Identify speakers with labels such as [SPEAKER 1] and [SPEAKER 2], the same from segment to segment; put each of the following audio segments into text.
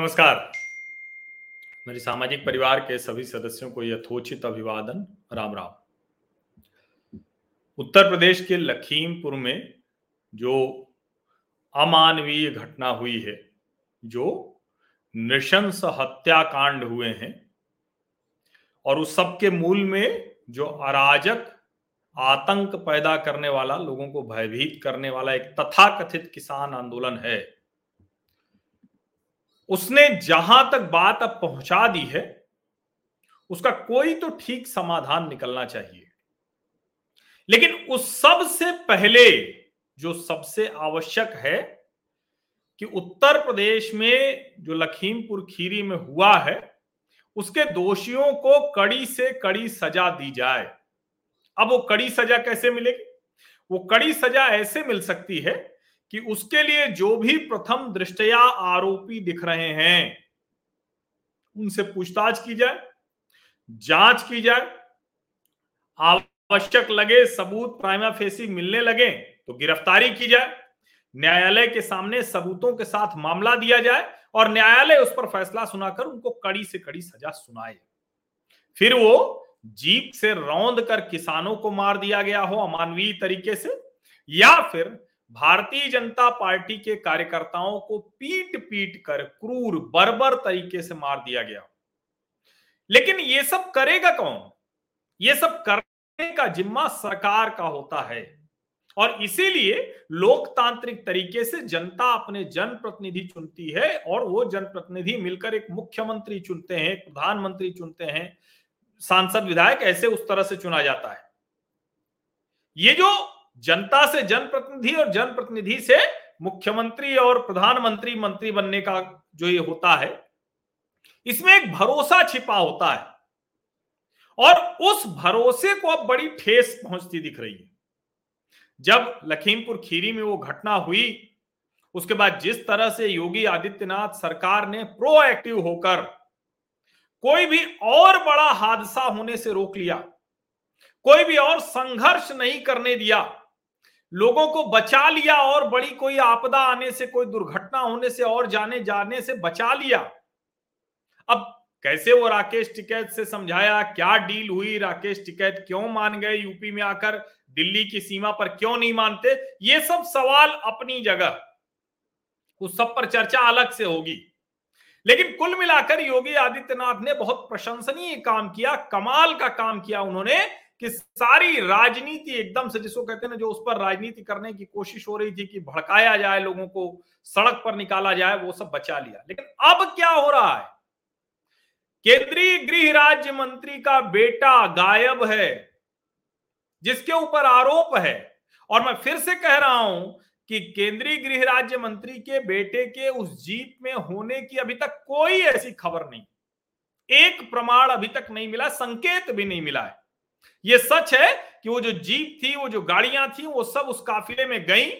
[SPEAKER 1] नमस्कार। मेरे सामाजिक परिवार के सभी सदस्यों को यथोचित अभिवादन। राम राम। उत्तर प्रदेश के लखीमपुर में जो अमानवीय घटना हुई है, जो नृशंस हत्याकांड हुए हैं, और उस सब के मूल में जो अराजक आतंक पैदा करने वाला, लोगों को भयभीत करने वाला एक तथाकथित किसान आंदोलन है उसने जहाँ तक बात अब पहुँचा दी है, उसका कोई तो ठीक समाधान निकलना चाहिए। लेकिन उस सबसे पहले जो सबसे आवश्यक है कि उत्तर प्रदेश में जो लखीमपुर खीरी में हुआ है, उसके दोषियों को कड़ी से कड़ी सजा दी जाए। अब वो कड़ी सजा कैसे मिलेगी? वो कड़ी सजा ऐसे मिल सकती है कि उसके लिए जो भी प्रथम दृष्टया आरोपी दिख रहे हैं, उनसे पूछताछ की जाए, जाँच की जाए। आवश्यक लगे सबूत प्राइमा फेसी मिलने लगे तो गिरफ्तारी की जाए। न्यायालय के सामने सबूतों के साथ मामला दिया जाए और न्यायालय उस पर फैसला सुनाकर उनको कड़ी से कड़ी सजा सुनाए। फिर वो जीप से रौंद कर किसानों को मार दिया गया हो अमानवीय तरीके से, या फिर भारतीय जनता पार्टी के कार्यकर्ताओं को पीट पीट कर क्रूर, बर्बर तरीके से मार दिया गया। लेकिन ये सब करेगा कौन? ये सब करने का जिम्मा सरकार का होता है। और इसीलिए लोकतांत्रिक तरीके से जनता अपने जनप्रतिनिधि चुनती है और वो जनप्रतिनिधि मिलकर एक मुख्यमंत्री चुनते हैं प्रधानमंत्री चुनते हैं। सांसद, विधायक ऐसे उस तरह से चुना जाता है। ये जो जनता से जनप्रतिनिधि और जनप्रतिनिधि से मुख्यमंत्री और प्रधानमंत्री मंत्री बनने का जो ये होता है, इसमें एक भरोसा छिपा होता है। और उस भरोसे को अब बड़ी ठेस पहुँचती दिख रही है। जब लखीमपुर खीरी में वो घटना हुई, उसके बाद जिस तरह से योगी आदित्यनाथ सरकार ने प्रोएक्टिव होकर कोई भी और बड़ा हादसा होने से रोक लिया, कोई भी और संघर्ष नहीं करने दिया लोगों को बचा लिया और बड़ी कोई आपदा आने से, कोई दुर्घटना होने से और जाने जाने से बचा लिया। अब कैसे वो राकेश टिकैत से समझाया, क्या डील हुई? राकेश टिकैत क्यों मान गए यूपी में आकर? दिल्ली की सीमा पर क्यों नहीं मानते? ये सब सवाल अपनी जगह। उस सब पर चर्चा अलग से होगी। लेकिन कुल मिलाकर योगी आदित्यनाथ ने बहुत प्रशंसनीय काम किया, कमाल का काम किया उन्होंने। कि सारी राजनीति एकदम से, जिसको कहते हैं ना, जो उस पर राजनीति करने की कोशिश हो रही थी कि भड़काया जाए लोगों को, सड़क पर निकाला जाए, वो सब बचा लिया। लेकिन अब क्या हो रहा है? केंद्रीय गृह राज्य मंत्री का बेटा गायब है, जिसके ऊपर आरोप है। और मैं फिर से कह रहा हूँ कि केंद्रीय गृह राज्य मंत्री के बेटे के उस जीप में होने की अभी तक कोई ऐसी खबर नहीं। एक प्रमाण अभी तक नहीं मिला, संकेत भी नहीं मिला है। ये सच है कि वो जो जीप थी, वो जो गाड़ियाँ थी, वो सब उस काफिले में गई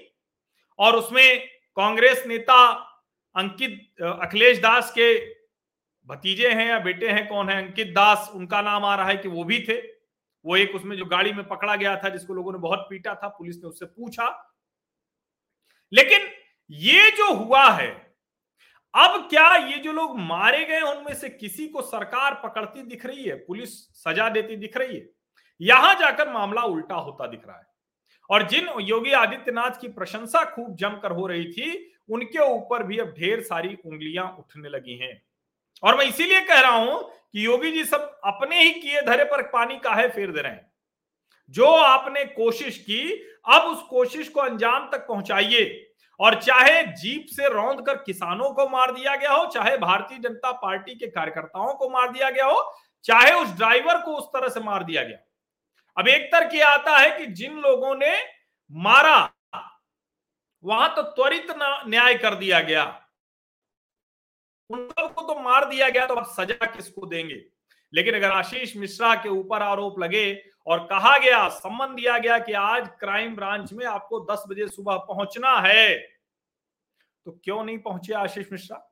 [SPEAKER 1] और उसमें कांग्रेस नेता अंकित अखिलेश दास के भतीजे हैं या बेटे हैं, कौन है? अंकित दास, उनका नाम आ रहा है कि वो भी थे। वो एक उसमें जो गाड़ी में पकड़ा गया था, जिसको लोगों ने बहुत पीटा था, पुलिस ने उससे पूछा। लेकिन ये जो हुआ है, अब क्या ये जो लोग मारे गए उनमें से किसी को सरकार पकड़ती दिख रही है? पुलिस सजा देती दिख रही है? यहाँ जाकर मामला उल्टा होता दिख रहा है। और जिन योगी आदित्यनाथ की प्रशंसा खूब जमकर हो रही थी, उनके ऊपर भी अब ढेर सारी उंगलियाँ उठने लगी हैं। और मैं इसीलिए कह रहा हूँ कि योगी जी सब अपने ही किए धरे पर पानी काहे फेर दे रहे हैं। जो आपने कोशिश की, अब उस कोशिश को अंजाम तक पहुंचाइए। और चाहे जीप से रौंद कर किसानों को मार दिया गया हो, चाहे भारतीय जनता पार्टी के कार्यकर्ताओं को मार दिया गया हो, चाहे उस ड्राइवर को उस तरह से मार दिया गया अब एक तर्क यह आता है कि जिन लोगों ने मारा, वहाँ तो त्वरित न्याय कर दिया गया। उन सबको तो मार दिया गया तो अब सजा किसको देंगे? लेकिन अगर आशीष मिश्रा के ऊपर आरोप लगे और कहा गया, सम्मन दिया गया कि आज क्राइम ब्रांच में आपको 10 बजे सुबह पहुँचना है तो क्यों नहीं पहुँचे आशीष मिश्रा?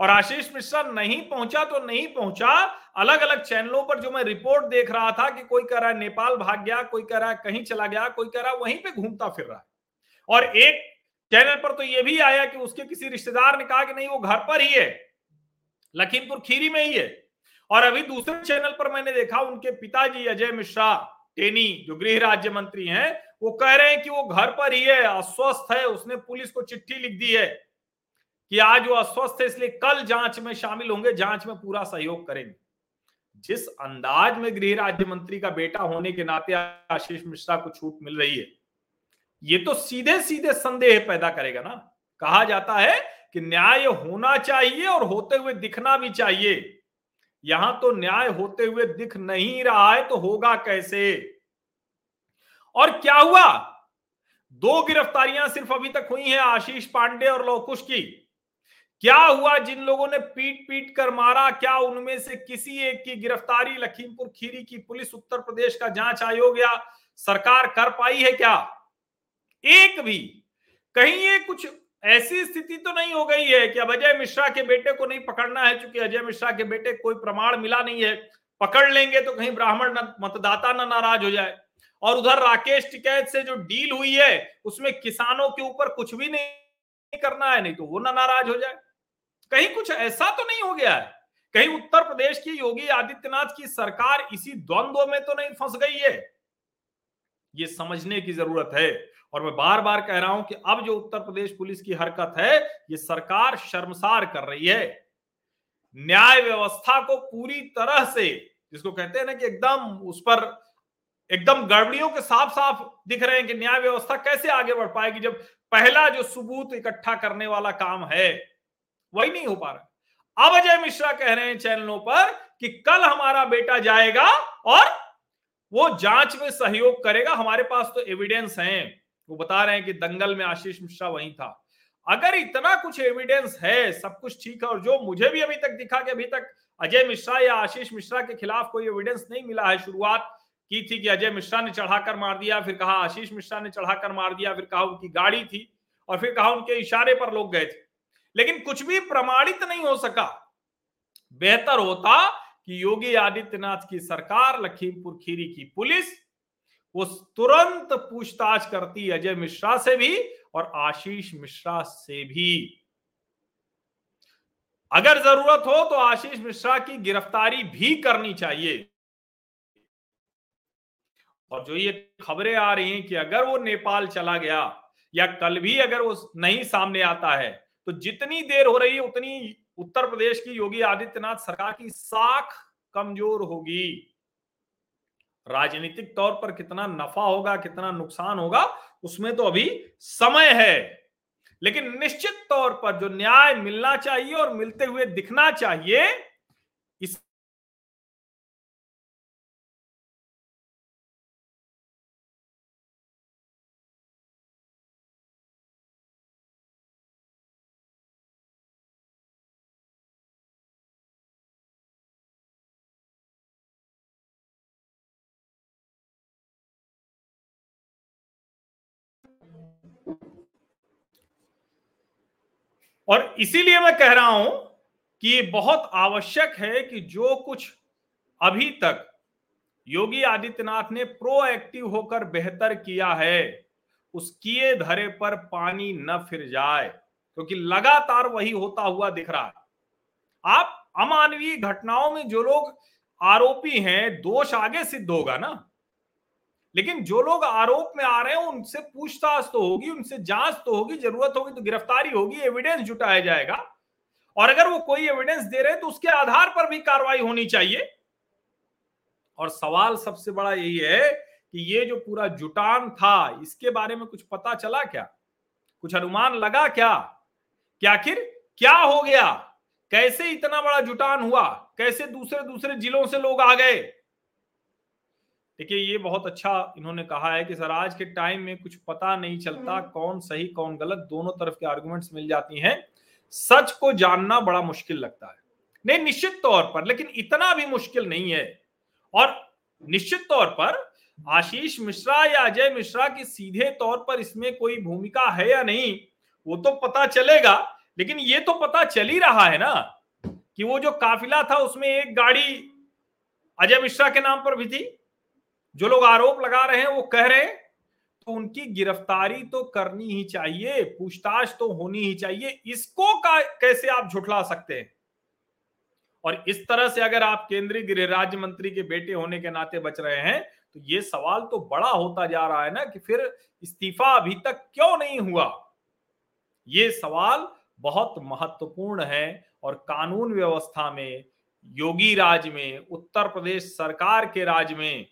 [SPEAKER 1] और आशीष मिश्रा नहीं पहुँचा तो नहीं पहुँचा। अलग अलग चैनलों पर जो मैं रिपोर्ट देख रहा था कि कोई कह रहा है नेपाल भाग गया, कोई कह रहा है कहीं चला गया, कोई कह रहा है वहीं पे घूमता फिर रहा है। और एक चैनल पर तो यह भी आया कि उसके किसी रिश्तेदार ने कहा कि नहीं, वो घर पर ही है, लखीमपुर खीरी में ही है। और अभी दूसरे चैनल पर मैंने देखा, उनके पिताजी अजय मिश्रा, टेनी, जो गृह राज्य मंत्री हैं, वो कह रहे हैं कि वो घर पर ही है, अस्वस्थ है, उसने पुलिस को चिट्ठी लिख दी है। कि आज वो अस्वस्थ है, इसलिए कल जाँच में शामिल होंगे, जाँच में पूरा सहयोग करेंगे। जिस अंदाज में गृह राज्य मंत्री का बेटा होने के नाते आशीष मिश्रा को छूट मिल रही है, ये तो सीधे सीधे संदेह पैदा करेगा ना। कहा जाता है कि न्याय होना चाहिए और होते हुए दिखना भी चाहिए। यहाँ तो न्याय होते हुए दिख नहीं रहा है तो होगा कैसे? और क्या हुआ? दो गिरफ्तारियाँ सिर्फ़ अभी तक हुई हैं, आशीष पांडे और लौकुश की। क्या हुआ जिन लोगों ने पीट पीट कर मारा? क्या उनमें से किसी एक की गिरफ्तारी लखीमपुर खीरी की पुलिस उत्तर प्रदेश का जाँच आयोग या सरकार कर पाई है क्या? एक भी, कहीं ये कुछ ऐसी स्थिति तो नहीं हो गई है कि अब अजय मिश्रा के बेटे को नहीं पकड़ना है क्योंकि अजय मिश्रा के बेटे कोई प्रमाण मिला नहीं है। पकड़ लेंगे तो कहीं ब्राह्मण मतदाता न नाराज़ हो जाए। और उधर राकेश टिकैत से जो डील हुई है, उसमें किसानों के ऊपर कुछ भी नहीं करना है, नहीं तो वो ना नाराज़ हो जाए। कहीं कुछ ऐसा तो नहीं हो गया है। कहीं उत्तर प्रदेश की योगी आदित्यनाथ की सरकार इसी द्वंद्व में तो नहीं फंस गई है। ये समझने की ज़रूरत है। और मैं बार बार कह रहा हूँ कि अब जो उत्तर प्रदेश पुलिस की हरकत है, ये सरकार शर्मसार कर रही है। न्याय व्यवस्था को पूरी तरह से, जिसको कहते हैं ना कि एकदम उस पर एकदम गड़बड़ियों के साफ़ साफ़ दिख रहे हैं कि न्याय व्यवस्था कैसे आगे बढ़ पाएगी, जब पहला जो सबूत इकट्ठा करने वाला काम है, वही नहीं हो पा रहा अब अजय मिश्रा कह रहे हैं चैनलों पर कि कल हमारा बेटा जाएगा और वो जाँच में सहयोग करेगा। हमारे पास तो एविडेंस है। वो बता रहे हैं कि दंगल में आशीष मिश्रा वही था। अगर इतना कुछ एविडेंस है, सब कुछ ठीक है, और जो मुझे भी अभी तक दिखा कि अभी तक अजय मिश्रा या आशीष मिश्रा के खिलाफ कोई एविडेंस नहीं मिला है शुरुआत की थी कि अजय मिश्रा ने चढ़ाकर मार दिया, फिर कहा आशीष मिश्रा ने चढ़ाकर मार दिया, फिर कहा उनकी गाड़ी थी और फिर कहा उनके इशारे पर लोग गए थे। लेकिन कुछ भी प्रमाणित नहीं हो सका। बेहतर होता कि योगी आदित्यनाथ की सरकार, लखीमपुर खीरी की पुलिस, वो तुरंत पूछताछ करती अजय मिश्रा से भी और आशीष मिश्रा से भी। अगर ज़रूरत हो तो आशीष मिश्रा की गिरफ्तारी भी करनी चाहिए। और जो ये खबरें आ रही हैं कि अगर वो नेपाल चला गया या कल भी अगर वो नहीं सामने आता है तो जितनी देर हो रही है, उतनी उत्तर प्रदेश की योगी आदित्यनाथ सरकार की साख कमज़ोर होगी। राजनीतिक तौर पर कितना नफा होगा, कितना नुकसान होगा, उसमें तो अभी समय है। लेकिन निश्चित तौर पर जो न्याय मिलना चाहिए और मिलते हुए दिखना चाहिए और इसीलिए मैं कह रहा हूँ कि बहुत आवश्यक है कि जो कुछ अभी तक योगी आदित्यनाथ ने प्रोएक्टिव होकर बेहतर किया है, उस किए धरे पर पानी न फिर जाए, क्योंकि लगातार वही होता हुआ दिख रहा है। आप अमानवीय घटनाओं में जो लोग आरोपी हैं, दोष आगे सिद्ध होगा ना? लेकिन जो लोग आरोप में आ रहे हैं, उनसे पूछताछ तो होगी, उनसे जाँच तो होगी, ज़रूरत होगी तो गिरफ्तारी होगी एविडेंस जुटाया जाएगा। और अगर वो कोई एविडेंस दे रहे हैं तो उसके आधार पर भी कार्रवाई होनी चाहिए। और सवाल सबसे बड़ा यही है कि ये जो पूरा जुटान था, इसके बारे में कुछ पता चला क्या? कुछ अनुमान लगा क्या? कि आखिर क्या हो गया? कैसे इतना बड़ा जुटान हुआ? कैसे दूसरे दूसरे जिलों से लोग आ गए? देखिए ये बहुत अच्छा इन्होंने कहा है कि सर आज के टाइम में कुछ पता नहीं चलता हम्म। कौन सही कौन गलत दोनों तरफ़ के आर्गुमेंट्स मिल जाती हैं। सच को जानना बड़ा मुश्किल लगता है। नहीं निश्चित तौर पर लेकिन इतना भी मुश्किल नहीं है। और निश्चित तौर पर आशीष मिश्रा या अजय मिश्रा की सीधे तौर पर इसमें कोई भूमिका है या नहीं वो तो पता चलेगा। लेकिन ये तो पता चल ही रहा है ना कि वो जो काफिला था उसमें एक गाड़ी अजय मिश्रा के नाम पर भी थी। जो लोग आरोप लगा रहे हैं, वो कह रहे हैं तो उनकी गिरफ्तारी तो करनी ही चाहिए, पूछताछ तो होनी ही चाहिए, इसको का, कैसे आप झुठला सकते हैं? और इस तरह से अगर आप केंद्रीय गृह राज्य मंत्री के बेटे होने के नाते बच रहे हैं तो ये सवाल तो बड़ा होता जा रहा है ना कि फिर इस्तीफा अभी तक क्यों नहीं हुआ? ये सवाल बहुत महत्वपूर्ण है और कानून व्यवस्था में, योगी राज में, उत्तर प्रदेश सरकार के राज में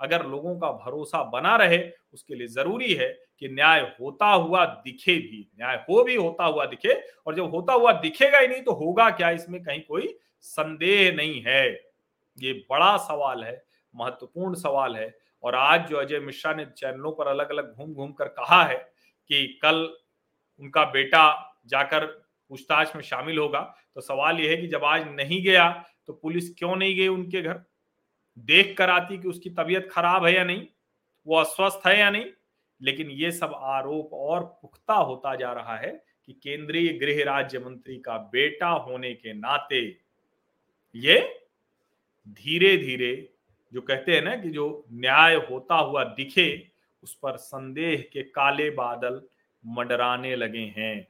[SPEAKER 1] अगर लोगों का भरोसा बना रहे, उसके लिए ज़रूरी है कि न्याय होता हुआ दिखे भी। न्याय हो भी, होता हुआ दिखे और जब होता हुआ दिखेगा ही नहीं तो होगा क्या? इसमें कहीं कोई संदेह नहीं है। ये बड़ा सवाल है, महत्वपूर्ण सवाल है और आज जो अजय मिश्रा ने चैनलों पर अलग अलग घूम घूम कर कहा है कि कल उनका बेटा जाकर पूछताछ में शामिल होगा तो सवाल यह है कि जब आज नहीं गया तो पुलिस क्यों नहीं गई उनके घर? देख कर आती कि उसकी तबीयत खराब है या नहीं, वो अस्वस्थ है या नहीं, लेकिन ये सब आरोप और पुख्ता होता जा रहा है कि केंद्रीय गृह राज्य मंत्री का बेटा होने के नाते ये धीरे धीरे जो कहते हैं ना कि जो न्याय होता हुआ दिखे, उस पर संदेह के काले बादल मंडराने लगे हैं।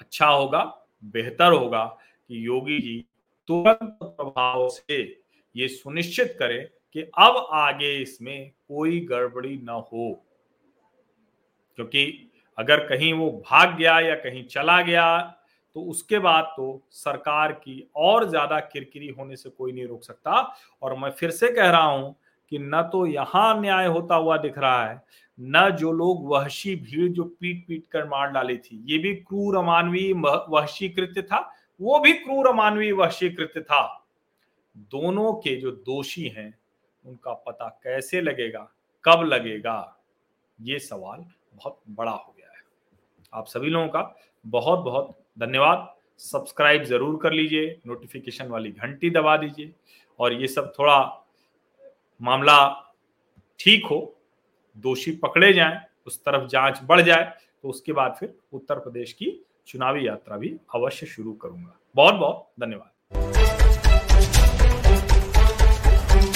[SPEAKER 1] अच्छा होगा, बेहतर होगा कि योगी जी तुरंत प्रभाव से ये सुनिश्चित करें कि अब आगे इसमें कोई गड़बड़ी न हो। क्योंकि अगर कहीं वो भाग गया या कहीं चला गया तो उसके बाद तो सरकार की और ज़्यादा किरकिरी होने से कोई नहीं रोक सकता। और मैं फिर से कह रहा हूँ कि न तो यहाँ न्याय होता हुआ दिख रहा है, न जो लोग वहशी भीड़ जो पीट पीट कर मार डाली थी, ये भी क्रूर अमानवीय वहशी कृत्य था, वो भी क्रूर अमानवीय वहशी कृत्य था। दोनों के जो दोषी हैं, उनका पता कैसे लगेगा, कब लगेगा, ये सवाल बहुत बड़ा हो गया है। आप सभी लोगों का बहुत बहुत धन्यवाद। सब्सक्राइब ज़रूर कर लीजिए, नोटिफिकेशन वाली घंटी दबा दीजिए और ये सब थोड़ा मामला ठीक हो, दोषी पकड़े जाएँ, उस तरफ़ जाँच बढ़ जाए तो उसके बाद फिर उत्तर प्रदेश की चुनावी यात्रा भी अवश्य शुरू करूँगा। बहुत बहुत धन्यवाद।